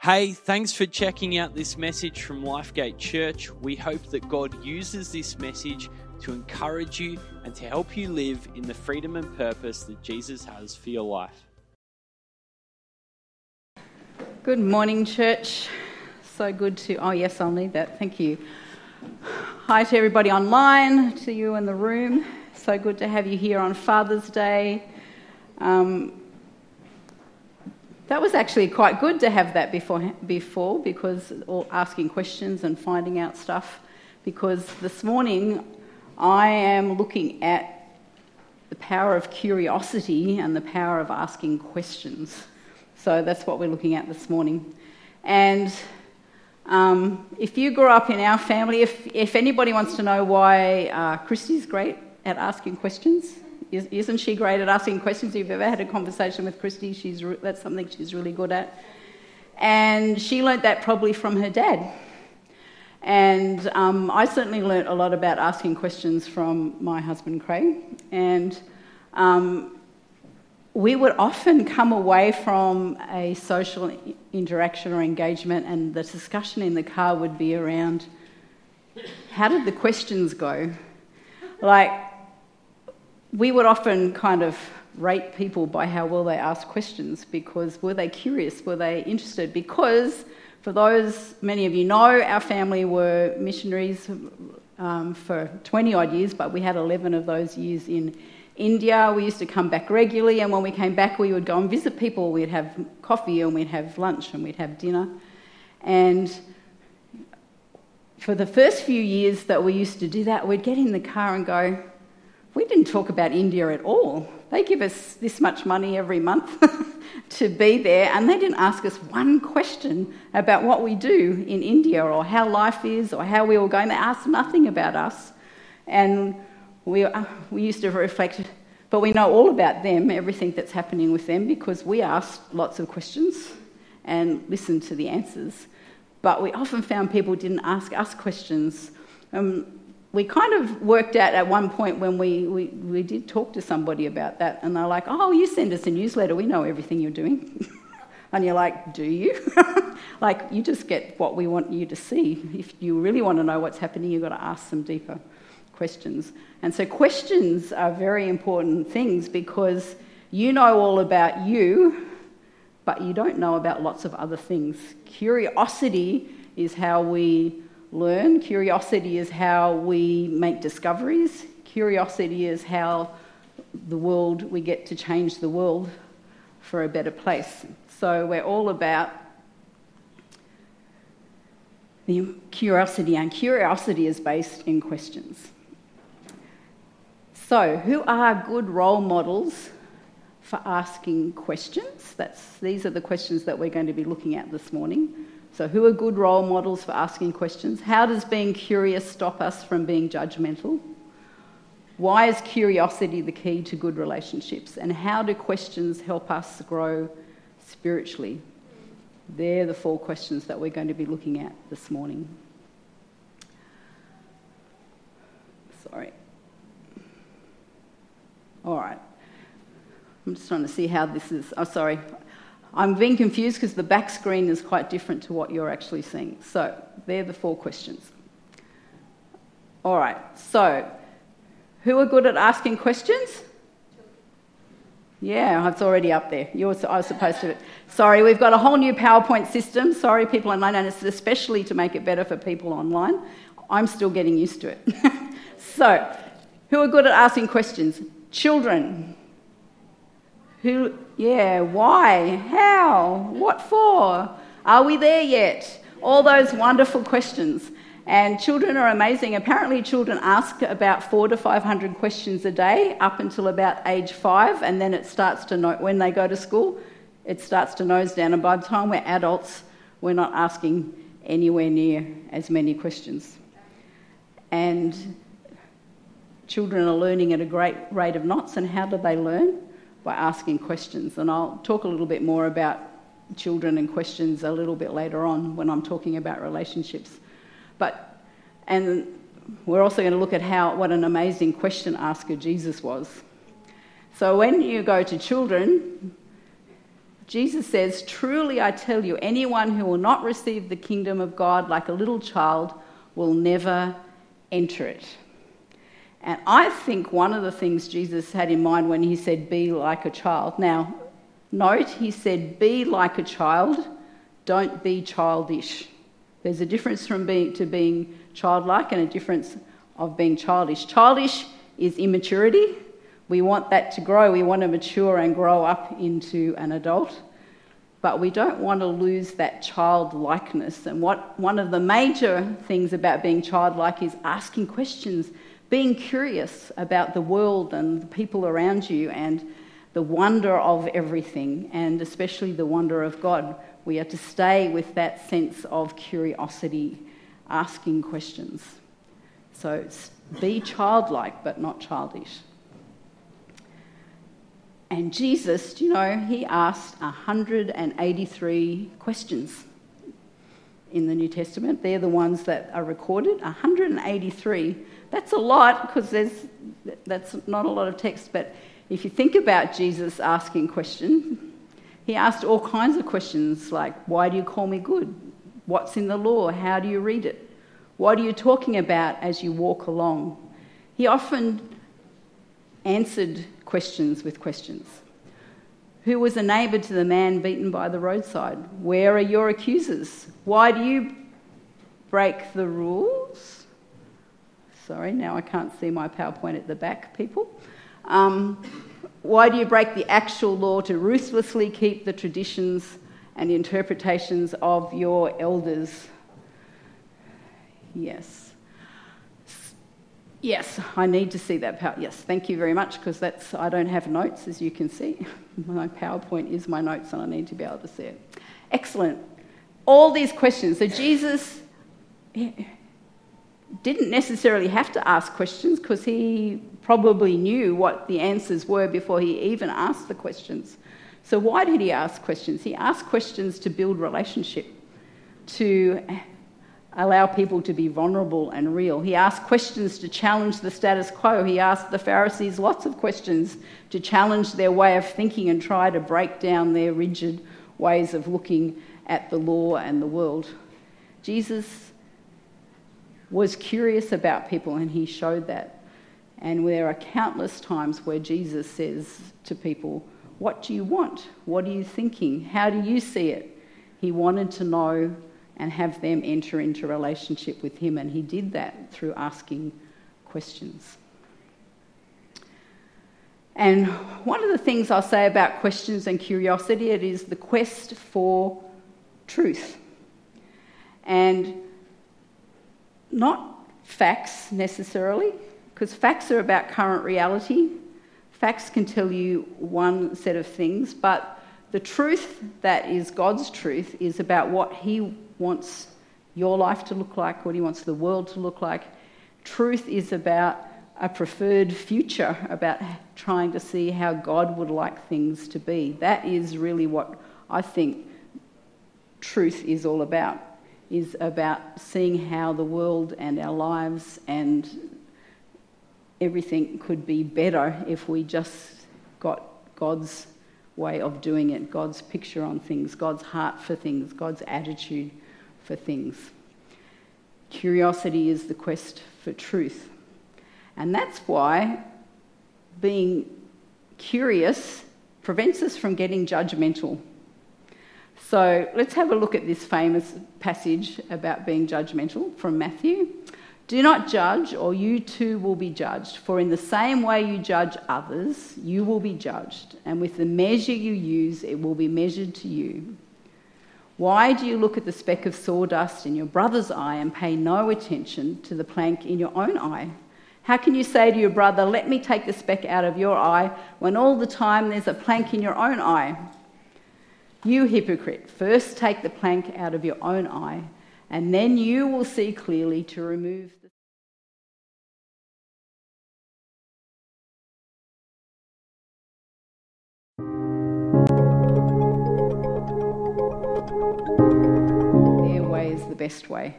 Hey, thanks for checking out this message from Lifegate Church. We hope that God uses this message to encourage you and to help you live in the freedom and purpose that Jesus has for your life. Good morning, church. So good to. Oh, yes, I'll need that. Thank you. Hi to everybody online, to you in the room. So good to have you here on Father's Day. Um, that was actually quite good to have that before, before because asking questions and finding out stuff. Because this morning I am looking at the power of curiosity and the power of asking questions. So that's what we're looking at this morning. And um, if you grew up in our family, if, if anybody wants to know why uh, Christy's great at asking questions, isn't she great at asking questions? If you've ever had a conversation with Christy, she's re- that's something she's really good at. And she learnt that probably from her dad. And um, I certainly learnt a lot about asking questions from my husband Craig. And um, we would often come away from a social interaction or engagement, and the discussion in the car would be around how did the questions go? Like, we would often kind of rate people by how well they asked questions because were they curious, were they interested? Because for those, many of you know, our family were missionaries um, for 20 odd years, but we had 11 of those years in India. We used to come back regularly, and when we came back, we would go and visit people. We'd have coffee, and we'd have lunch, and we'd have dinner. And for the first few years that we used to do that, we'd get in the car and go, we didn't talk about India at all. They give us this much money every month to be there, and they didn't ask us one question about what we do in India or how life is or how we were going. They asked nothing about us. And we, uh, we used to reflect, but we know all about them, everything that's happening with them, because we asked lots of questions and listened to the answers. But we often found people didn't ask us questions. Um, we kind of worked out at one point when we, we, we did talk to somebody about that, and they're like, Oh, you send us a newsletter, we know everything you're doing. and you're like, Do you? like, you just get what we want you to see. If you really want to know what's happening, you've got to ask some deeper questions. And so, questions are very important things because you know all about you, but you don't know about lots of other things. Curiosity is how we learn. Curiosity is how we make discoveries. Curiosity is how the world, we get to change the world for a better place. So we're all about the curiosity, and curiosity is based in questions. So, who are good role models for asking questions? That's, these are the questions that we're going to be looking at this morning. So, who are good role models for asking questions? How does being curious stop us from being judgmental? Why is curiosity the key to good relationships? And how do questions help us grow spiritually? They're the four questions that we're going to be looking at this morning. Sorry. All right. I'm just trying to see how this is. Oh, sorry. I'm being confused because the back screen is quite different to what you're actually seeing. So, they're the four questions. All right, so who are good at asking questions? Yeah, it's already up there. You're, I was supposed to. Sorry, we've got a whole new PowerPoint system. Sorry, people online, and it's especially to make it better for people online. I'm still getting used to it. so, who are good at asking questions? Children. Who, yeah, why? How? What for? Are we there yet? All those wonderful questions. And children are amazing. Apparently, children ask about four to 500 questions a day up until about age five, and then it starts to know when they go to school, it starts to nose down. And by the time we're adults, we're not asking anywhere near as many questions. And children are learning at a great rate of knots, and how do they learn? By asking questions. And I'll talk a little bit more about children and questions a little bit later on when I'm talking about relationships. But, and we're also going to look at how, what an amazing question asker Jesus was. So when you go to children, Jesus says, Truly I tell you, anyone who will not receive the kingdom of God like a little child will never enter it. And I think one of the things Jesus had in mind when he said, Be like a child. Now, note, he said, Be like a child, don't be childish. There's a difference from being, to being childlike and a difference of being childish. Childish is immaturity, we want that to grow. We want to mature and grow up into an adult. But we don't want to lose that childlikeness. And what, one of the major things about being childlike is asking questions, being curious about the world and the people around you and the wonder of everything, and especially the wonder of God. We are to stay with that sense of curiosity, asking questions. So be childlike, but not childish. And Jesus, you know, he asked 183 questions in the New Testament. They're the ones that are recorded. 183. That's a lot because there's that's not a lot of text, but if you think about Jesus asking questions, he asked all kinds of questions like, Why do you call me good? What's in the law? How do you read it? What are you talking about as you walk along? He often answered questions with questions. Who was a neighbour to the man beaten by the roadside? Where are your accusers? Why do you break the rules? Sorry, now I can't see my PowerPoint at the back, people. Um, why do you break the actual law to ruthlessly keep the traditions and interpretations of your elders? Yes. Yes, I need to see that power. Yes, thank you very much because that's I don't have notes as you can see. My PowerPoint is my notes and I need to be able to see it. Excellent. All these questions. So Jesus didn't necessarily have to ask questions because he probably knew what the answers were before he even asked the questions. So why did he ask questions? He asked questions to build relationship, to allow people to be vulnerable and real. He asked questions to challenge the status quo. He asked the Pharisees lots of questions to challenge their way of thinking and try to break down their rigid ways of looking at the law and the world. Jesus was curious about people and he showed that. And there are countless times where Jesus says to people, What do you want? What are you thinking? How do you see it? He wanted to know and have them enter into relationship with him. And he did that through asking questions. And one of the things I'll say about questions and curiosity, it is the quest for truth. And not facts necessarily, because facts are about current reality. Facts can tell you one set of things, but the truth that is God's truth is about what He wants your life to look like, what he wants the world to look like. Truth is about a preferred future, about trying to see how God would like things to be. That is really what I think truth is all about, is about seeing how the world and our lives and everything could be better if we just got God's way of doing it, God's picture on things, God's heart for things, God's attitude for things. Curiosity is the quest for truth. And that's why being curious prevents us from getting judgmental. So let's have a look at this famous passage about being judgmental from Matthew. Do not judge, or you too will be judged. For in the same way you judge others, you will be judged. And with the measure you use, it will be measured to you. Why do you look at the speck of sawdust in your brother's eye and pay no attention to the plank in your own eye? How can you say to your brother, Let me take the speck out of your eye, when all the time there's a plank in your own eye? You hypocrite, first take the plank out of your own eye, and then you will see clearly to remove the Their way is the best way.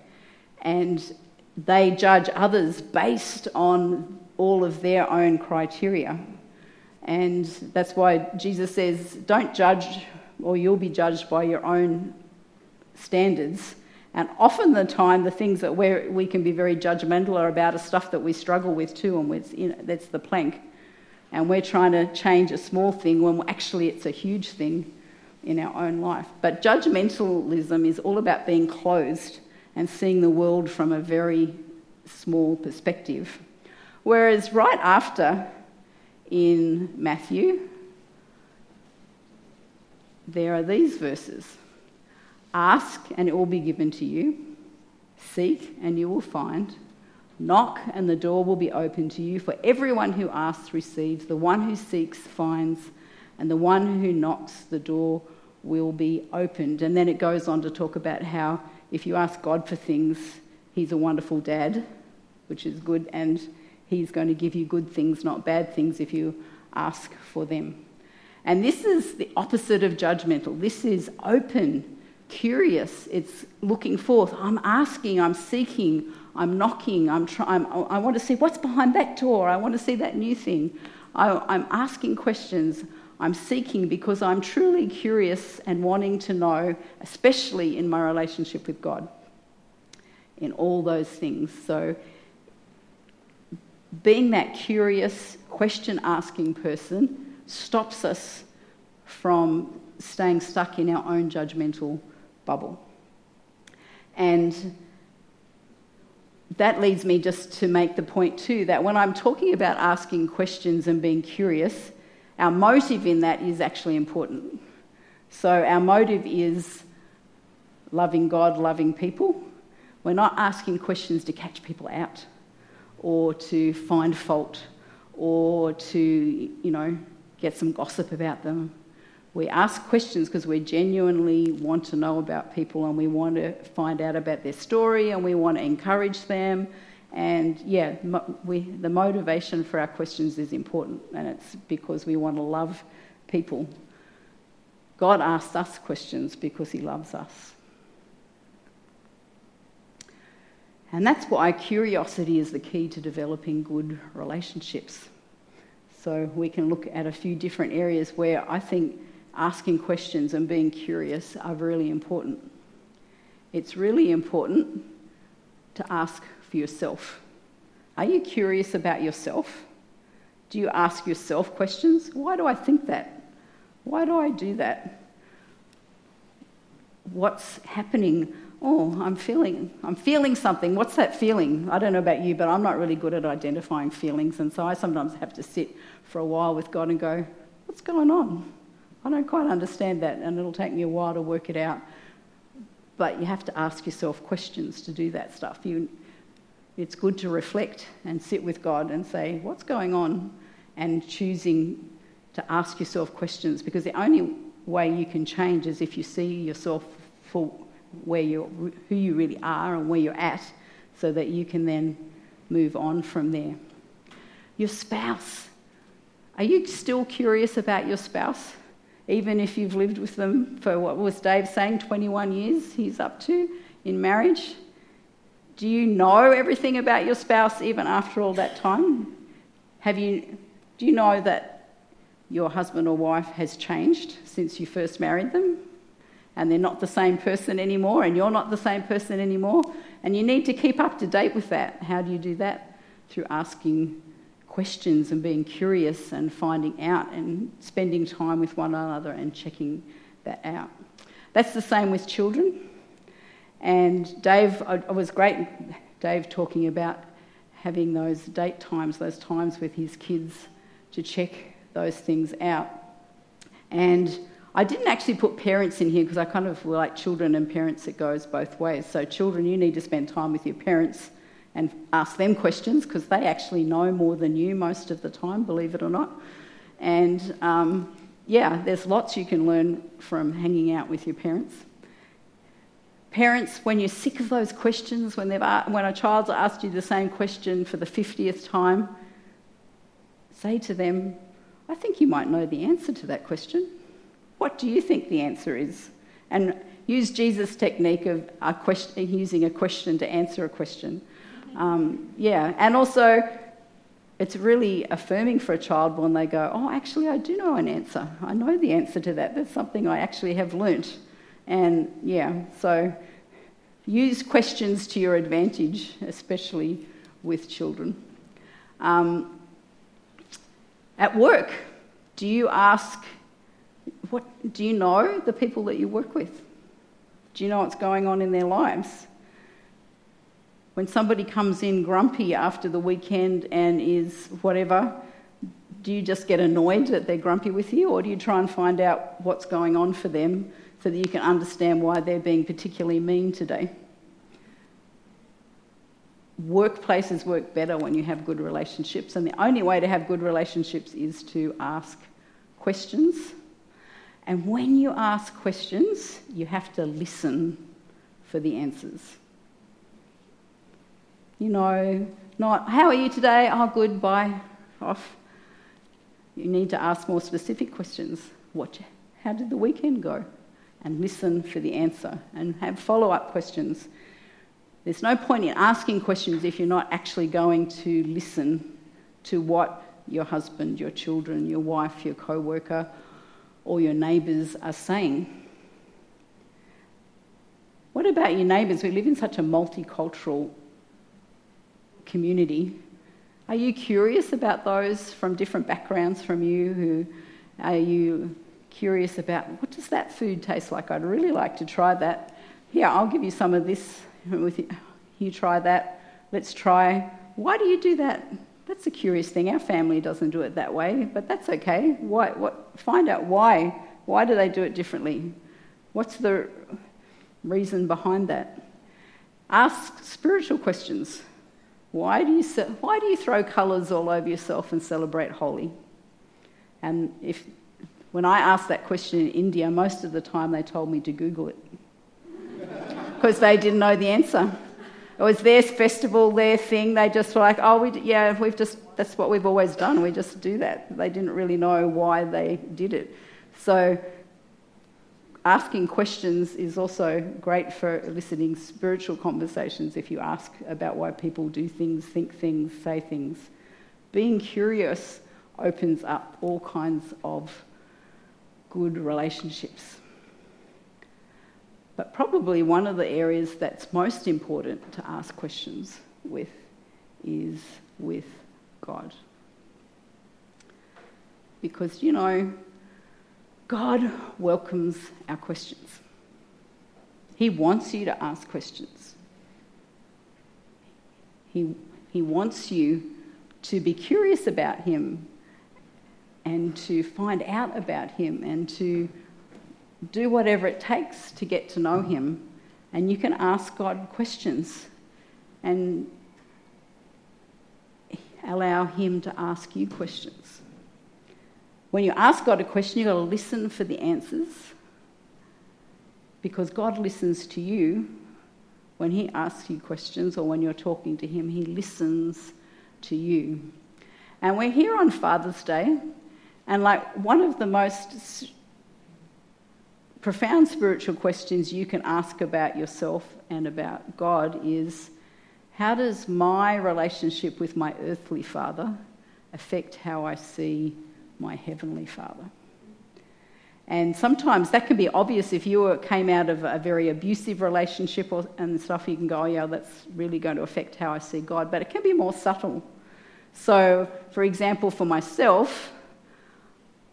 And they judge others based on all of their own criteria. And that's why Jesus says, don't judge or you'll be judged by your own standards. And often the time, the things that we we can be very judgmental are about are stuff that we struggle with too, and you know, that's the plank. And we're trying to change a small thing when actually it's a huge thing in our own life. But judgmentalism is all about being closed and seeing the world from a very small perspective. Whereas right after in Matthew, there are these verses Ask, and it will be given to you. Seek, and you will find. Knock, and the door will be opened to you. For everyone who asks receives, the one who seeks finds, and the one who knocks, the door will be opened. And then it goes on to talk about how if you ask God for things, He's a wonderful dad, which is good, and He's going to give you good things, not bad things, if you ask for them. And this is the opposite of judgmental. This is open curious, it's looking forth. I'm asking, I'm seeking, I'm knocking, I'm I want to see what's behind that door, I want to see that new thing. I, I'm asking questions, I'm seeking because I'm truly curious and wanting to know, especially in my relationship with God, in all those things. So, being that curious, question asking person stops us from staying stuck in our own judgmental bubble. And that leads me just to make the point, too, that when I'm talking about asking questions and being curious, our motive in that is actually important. So, our motive is loving God, loving people. We're not asking questions to catch people out or to find fault or to, you know, get some gossip about them. We ask questions because we genuinely want to know about people and we want to find out about their story and we want to encourage them. And yeah, we, the motivation for our questions is important, and it's because we want to love people. God asks us questions because He loves us. And that's why curiosity is the key to developing good relationships. So we can look at a few different areas where I think asking questions and being curious are really important. It's really important to ask for yourself. Are you curious about yourself? Do you ask yourself questions? Why do I think that? Why do I do that? What's happening? Oh, I'm feeling I'm feeling something. What's that feeling? I don't know about you, but I'm not really good at identifying feelings, and so I sometimes have to sit for a while with God and go, what's going on? I don't quite understand that, and it'll take me a while to work it out. But you have to ask yourself questions to do that stuff. You, it's good to reflect and sit with God and say, What's going on? And choosing to ask yourself questions because the only way you can change is if you see yourself for where you who you really are and where you're at so that you can then move on from there. Your spouse. Are you still curious about your spouse? even if you've lived with them for what was Dave saying, 21 years he's up to in marriage? Do you know everything about your spouse even after all that time? Have you, do you know that your husband or wife has changed since you first married them? And they're not the same person anymore, and you're not the same person anymore. And you need to keep up to date with that. How do you do that? Through asking questions and being curious and finding out and spending time with one another and checking that out. That's the same with children. And Dave, it was great, Dave talking about having those date times, those times with his kids to check those things out. And I didn't actually put parents in here because I kind of like children and parents, it goes both ways. So, children, you need to spend time with your parents and ask them questions because they actually know more than you most of the time, believe it or not. And um, yeah, there's lots you can learn from hanging out with your parents. Parents, when you're sick of those questions, when, they've, when a child's asked you the same question for the 50th time, say to them, I think you might know the answer to that question. What do you think the answer is? And use Jesus' technique of a question, using a question to answer a question. Um, yeah, and also it's really affirming for a child when they go, Oh, actually, I do know an answer. I know the answer to that. That's something I actually have learnt. And yeah, so use questions to your advantage, especially with children. Um, at work, do you ask, what, do you know the people that you work with? Do you know what's going on in their lives? When somebody comes in grumpy after the weekend and is whatever, do you just get annoyed that they're grumpy with you, or do you try and find out what's going on for them so that you can understand why they're being particularly mean today? Workplaces work better when you have good relationships, and the only way to have good relationships is to ask questions. And when you ask questions, you have to listen for the answers. You know, not, how are you today? Oh, good, bye, off. You need to ask more specific questions. What, how did the weekend go? And listen for the answer and have follow up questions. There's no point in asking questions if you're not actually going to listen to what your husband, your children, your wife, your co worker, or your neighbours are saying. What about your neighbours? We live in such a multicultural community. Are you curious about those from different backgrounds from you? Who are you curious about what does that food taste like? I'd really like to try that. Here, I'll give you some of this. With you. you try that. Let's try. Why do you do that? That's a curious thing. Our family doesn't do it that way, but that's okay. Why? What? Find out why. Why do they do it differently? What's the reason behind that? Ask spiritual questions. Why do you, why do you throw colours all over yourself and celebrate Holi? And if, when I asked that question in India, most of the time they told me to Google it because they didn't know the answer. It was their festival, their thing. They just were like, oh, we, yeah, we've just, that's what we've always done. We just do that. They didn't really know why they did it. So asking questions is also great for eliciting spiritual conversations if you ask about why people do things, think things, say things. Being curious opens up all kinds of good relationships. But probably one of the areas that's most important to ask questions with is with God. Because, you know, God welcomes our questions. He wants you to ask questions. He, he wants you to be curious about Him and to find out about Him and to do whatever it takes to get to know Him. And you can ask God questions and allow Him to ask you questions. When you ask God a question, you've got to listen for the answers because God listens to you when He asks you questions or when you're talking to Him, He listens to you. And we're here on Father's Day, and like one of the most profound spiritual questions you can ask about yourself and about God is how does my relationship with my earthly father affect how I see my Heavenly Father. And sometimes that can be obvious if you came out of a very abusive relationship or, and stuff, you can go, oh, yeah, that's really going to affect how I see God. But it can be more subtle. So, for example, for myself,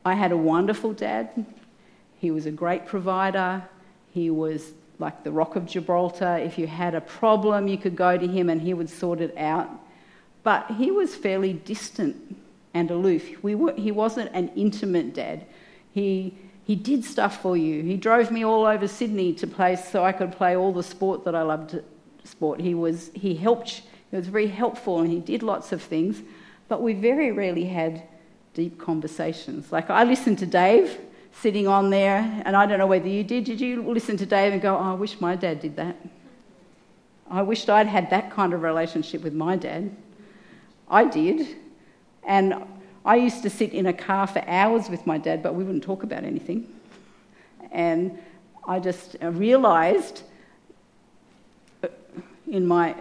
I had a wonderful dad. He was a great provider. He was like the rock of Gibraltar. If you had a problem, you could go to him and he would sort it out. But he was fairly distant and aloof. We were, he wasn't an intimate dad. He, he did stuff for you. He drove me all over Sydney to play so I could play all the sport that I loved sport. He, was, he helped, he was very helpful and he did lots of things, but we very rarely had deep conversations. Like I listened to Dave sitting on there, and I don't know whether you did. Did you listen to Dave and go, oh, I wish my dad did that? I wished I'd had that kind of relationship with my dad. I did. And I used to sit in a car for hours with my dad, but we wouldn't talk about anything. And I just realised uh, in my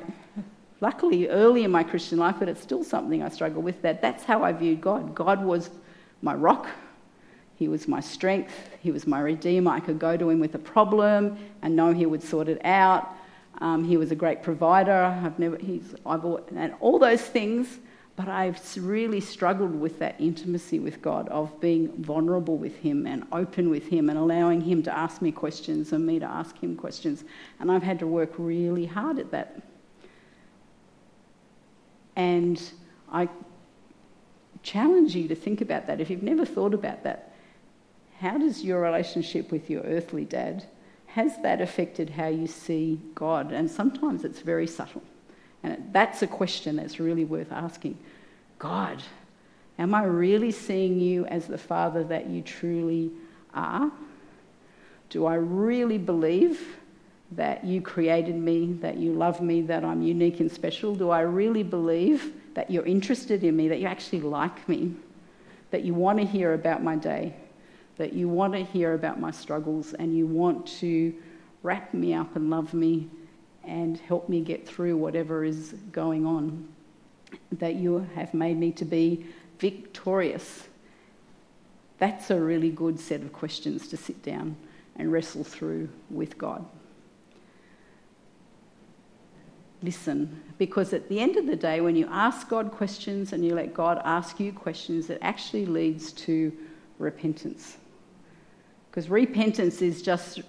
luckily early in my Christian life, but it's still something I struggle with. That that's how I viewed God. God was my rock. He was my strength. He was my redeemer. I could go to him with a problem and know he would sort it out. Um, he was a great provider. I've never, he's, I've, and all those things. But I've really struggled with that intimacy with God, of being vulnerable with Him and open with Him and allowing Him to ask me questions and me to ask Him questions. And I've had to work really hard at that. And I challenge you to think about that. If you've never thought about that, how does your relationship with your earthly dad, has that affected how you see God? And sometimes it's very subtle. And that's a question that's really worth asking. God, am I really seeing you as the Father that you truly are? Do I really believe that you created me, that you love me, that I'm unique and special? Do I really believe that you're interested in me, that you actually like me, that you want to hear about my day, that you want to hear about my struggles, and you want to wrap me up and love me and help me get through whatever is going on? That you have made me to be victorious. That's a really good set of questions to sit down and wrestle through with God listen. Because at the end of the day, when you ask God questions and you let God ask you questions, it actually leads to repentance. Because repentance is just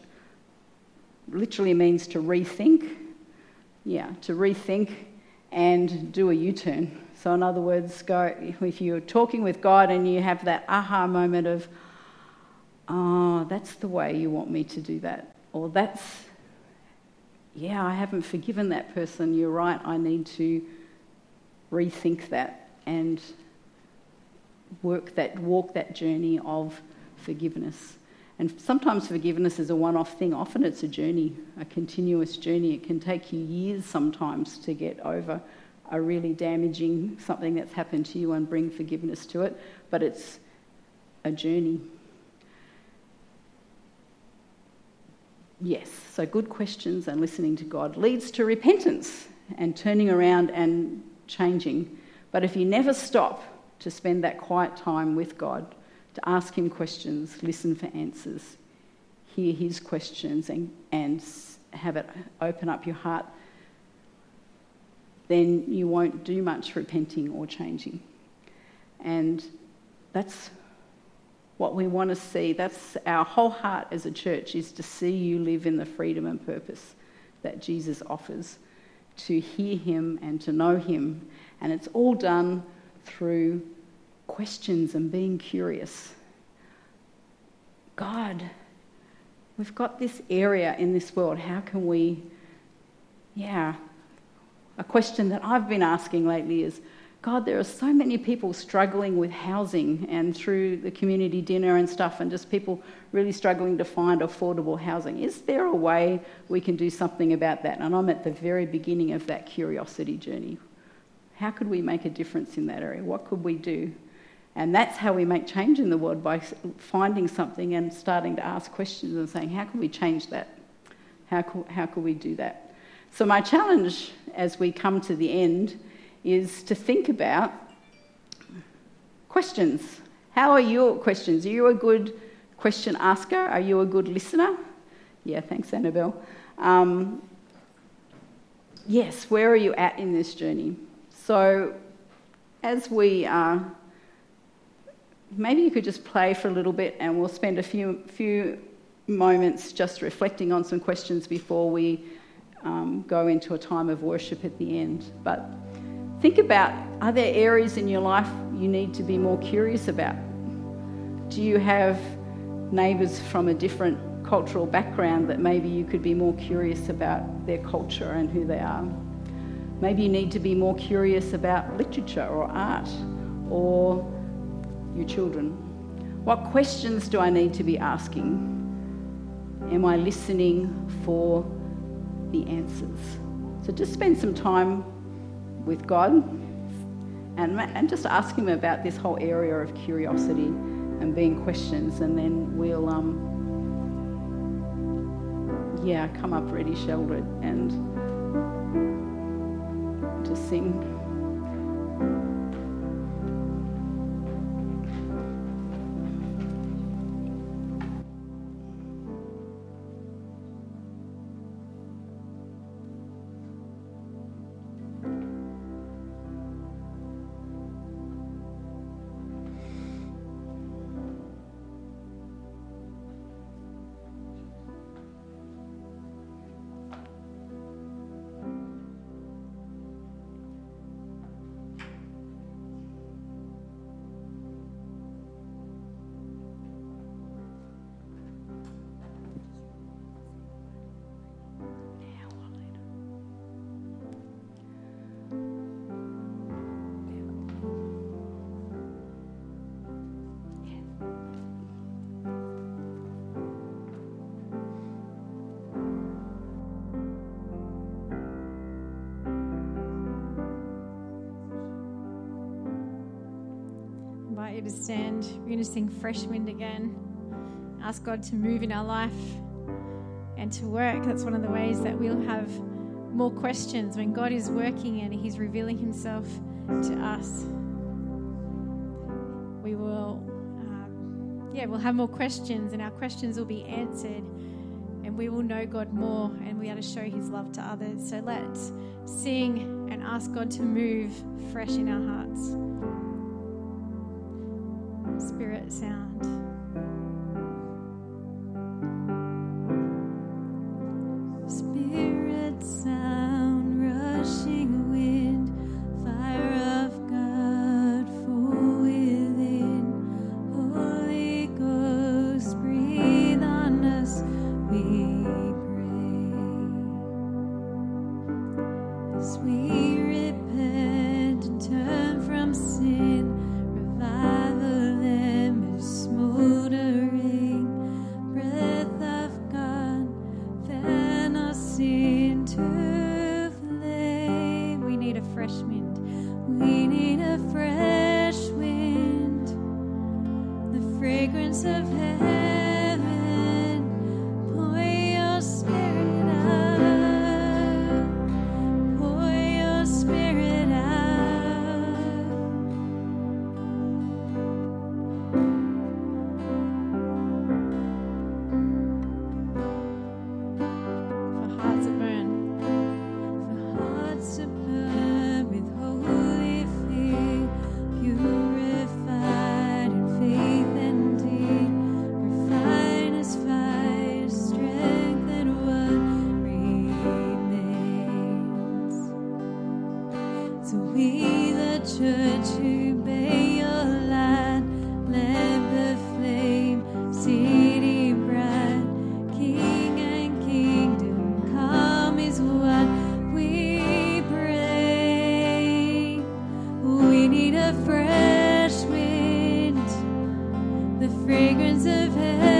literally means to rethink. Yeah, to rethink and do a U turn. So, in other words, go if you're talking with God and you have that aha moment of, oh, that's the way you want me to do that, or that's yeah, I haven't forgiven that person. You're right, I need to rethink that and work that, walk that journey of forgiveness. And sometimes forgiveness is a one off thing. Often it's a journey, a continuous journey. It can take you years sometimes to get over a really damaging something that's happened to you and bring forgiveness to it. But it's a journey. Yes, so good questions and listening to God leads to repentance and turning around and changing. But if you never stop to spend that quiet time with God, to ask Him questions, listen for answers, hear His questions, and, and have it open up your heart, then you won't do much repenting or changing. And that's what we want to see. That's our whole heart as a church is to see you live in the freedom and purpose that Jesus offers, to hear him and to know him. And it's all done through questions and being curious. God, we've got this area in this world. How can we, yeah, a question that I've been asking lately is God, there are so many people struggling with housing and through the community dinner and stuff, and just people really struggling to find affordable housing. Is there a way we can do something about that? And I'm at the very beginning of that curiosity journey. How could we make a difference in that area? What could we do? And that's how we make change in the world by finding something and starting to ask questions and saying, how can we change that? How could, how could we do that? So, my challenge as we come to the end is to think about questions. How are your questions? Are you a good question asker? Are you a good listener? Yeah, thanks, Annabelle. Um, yes, where are you at in this journey? So, as we uh, maybe you could just play for a little bit, and we'll spend a few few moments just reflecting on some questions before we um, go into a time of worship at the end. But Think about are there areas in your life you need to be more curious about? Do you have neighbours from a different cultural background that maybe you could be more curious about their culture and who they are? Maybe you need to be more curious about literature or art or your children. What questions do I need to be asking? Am I listening for the answers? So just spend some time with God and, and just ask Him about this whole area of curiosity and being questions, and then we'll, um, yeah, come up ready shouldered and to sing. To stand. We're going to sing Fresh Wind again. Ask God to move in our life and to work. That's one of the ways that we'll have more questions when God is working and He's revealing Himself to us. We will, um, yeah, we'll have more questions and our questions will be answered and we will know God more and we are to show His love to others. So let's sing and ask God to move fresh in our hearts. Spirit sound. Fragrance of heaven. fragrance of heaven.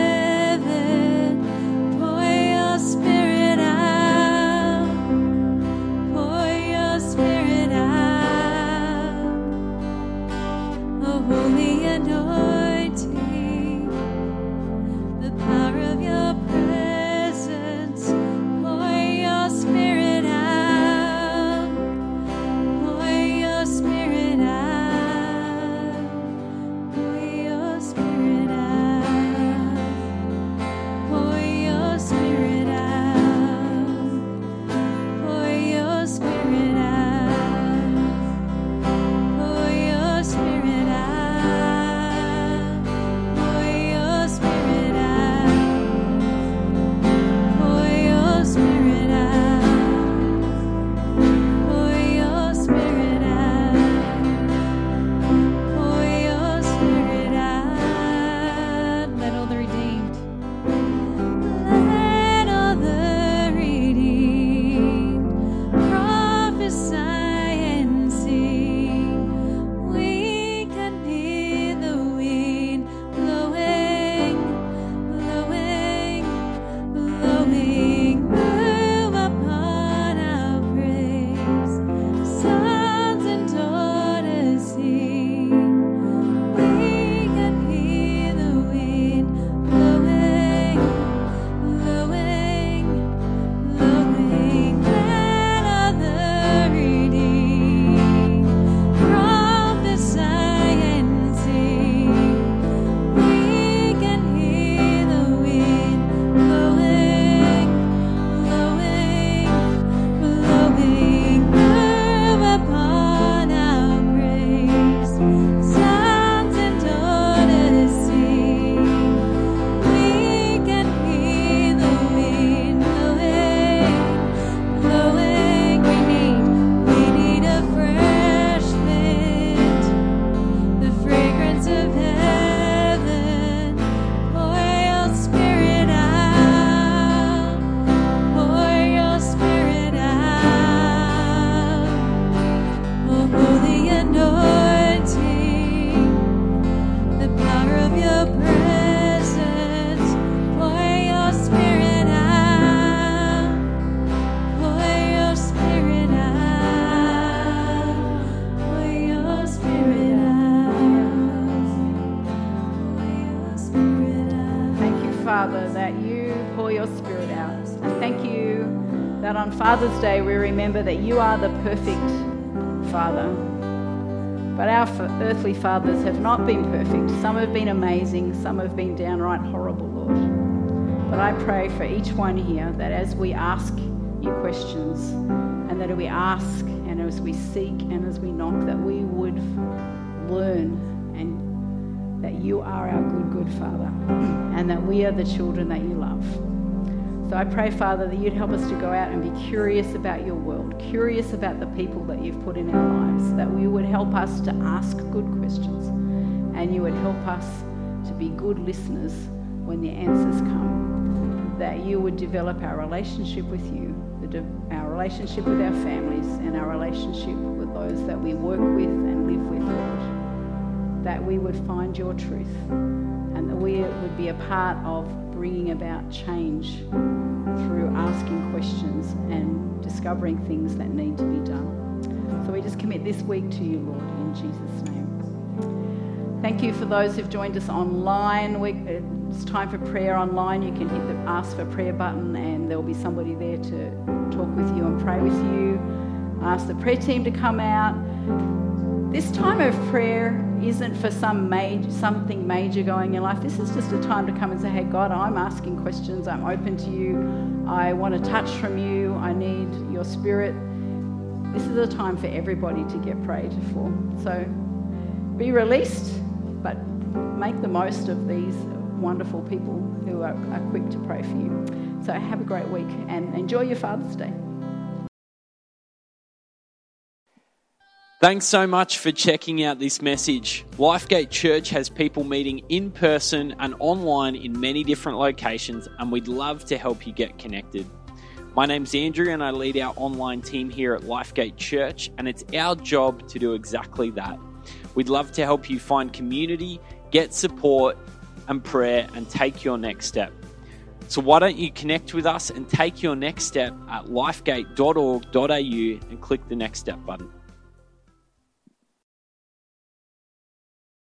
You are the perfect Father. But our earthly fathers have not been perfect. Some have been amazing, some have been downright horrible, Lord. But I pray for each one here that as we ask you questions and that we ask and as we seek and as we knock, that we would learn and that you are our good, good Father and that we are the children that you love. So I pray, Father, that you'd help us to go out and be curious about your world, curious about the people that you've put in our lives, that we would help us to ask good questions and you would help us to be good listeners when the answers come. That you would develop our relationship with you, our relationship with our families, and our relationship with those that we work with and live with, Lord. That we would find your truth and that we would be a part of bringing about change through asking questions and discovering things that need to be done. So we just commit this week to you, Lord, in Jesus' name. Thank you for those who've joined us online. We, it's time for prayer online. You can hit the ask for prayer button, and there'll be somebody there to talk with you and pray with you. Ask the prayer team to come out. This time of prayer isn't for some major, something major going in life. This is just a time to come and say, Hey, God, I'm asking questions. I'm open to you. I want a touch from you. I need your spirit. This is a time for everybody to get prayed for. So be released, but make the most of these wonderful people who are, are quick to pray for you. So have a great week and enjoy your Father's Day. Thanks so much for checking out this message. Lifegate Church has people meeting in person and online in many different locations, and we'd love to help you get connected. My name's Andrew, and I lead our online team here at Lifegate Church, and it's our job to do exactly that. We'd love to help you find community, get support and prayer, and take your next step. So, why don't you connect with us and take your next step at lifegate.org.au and click the next step button?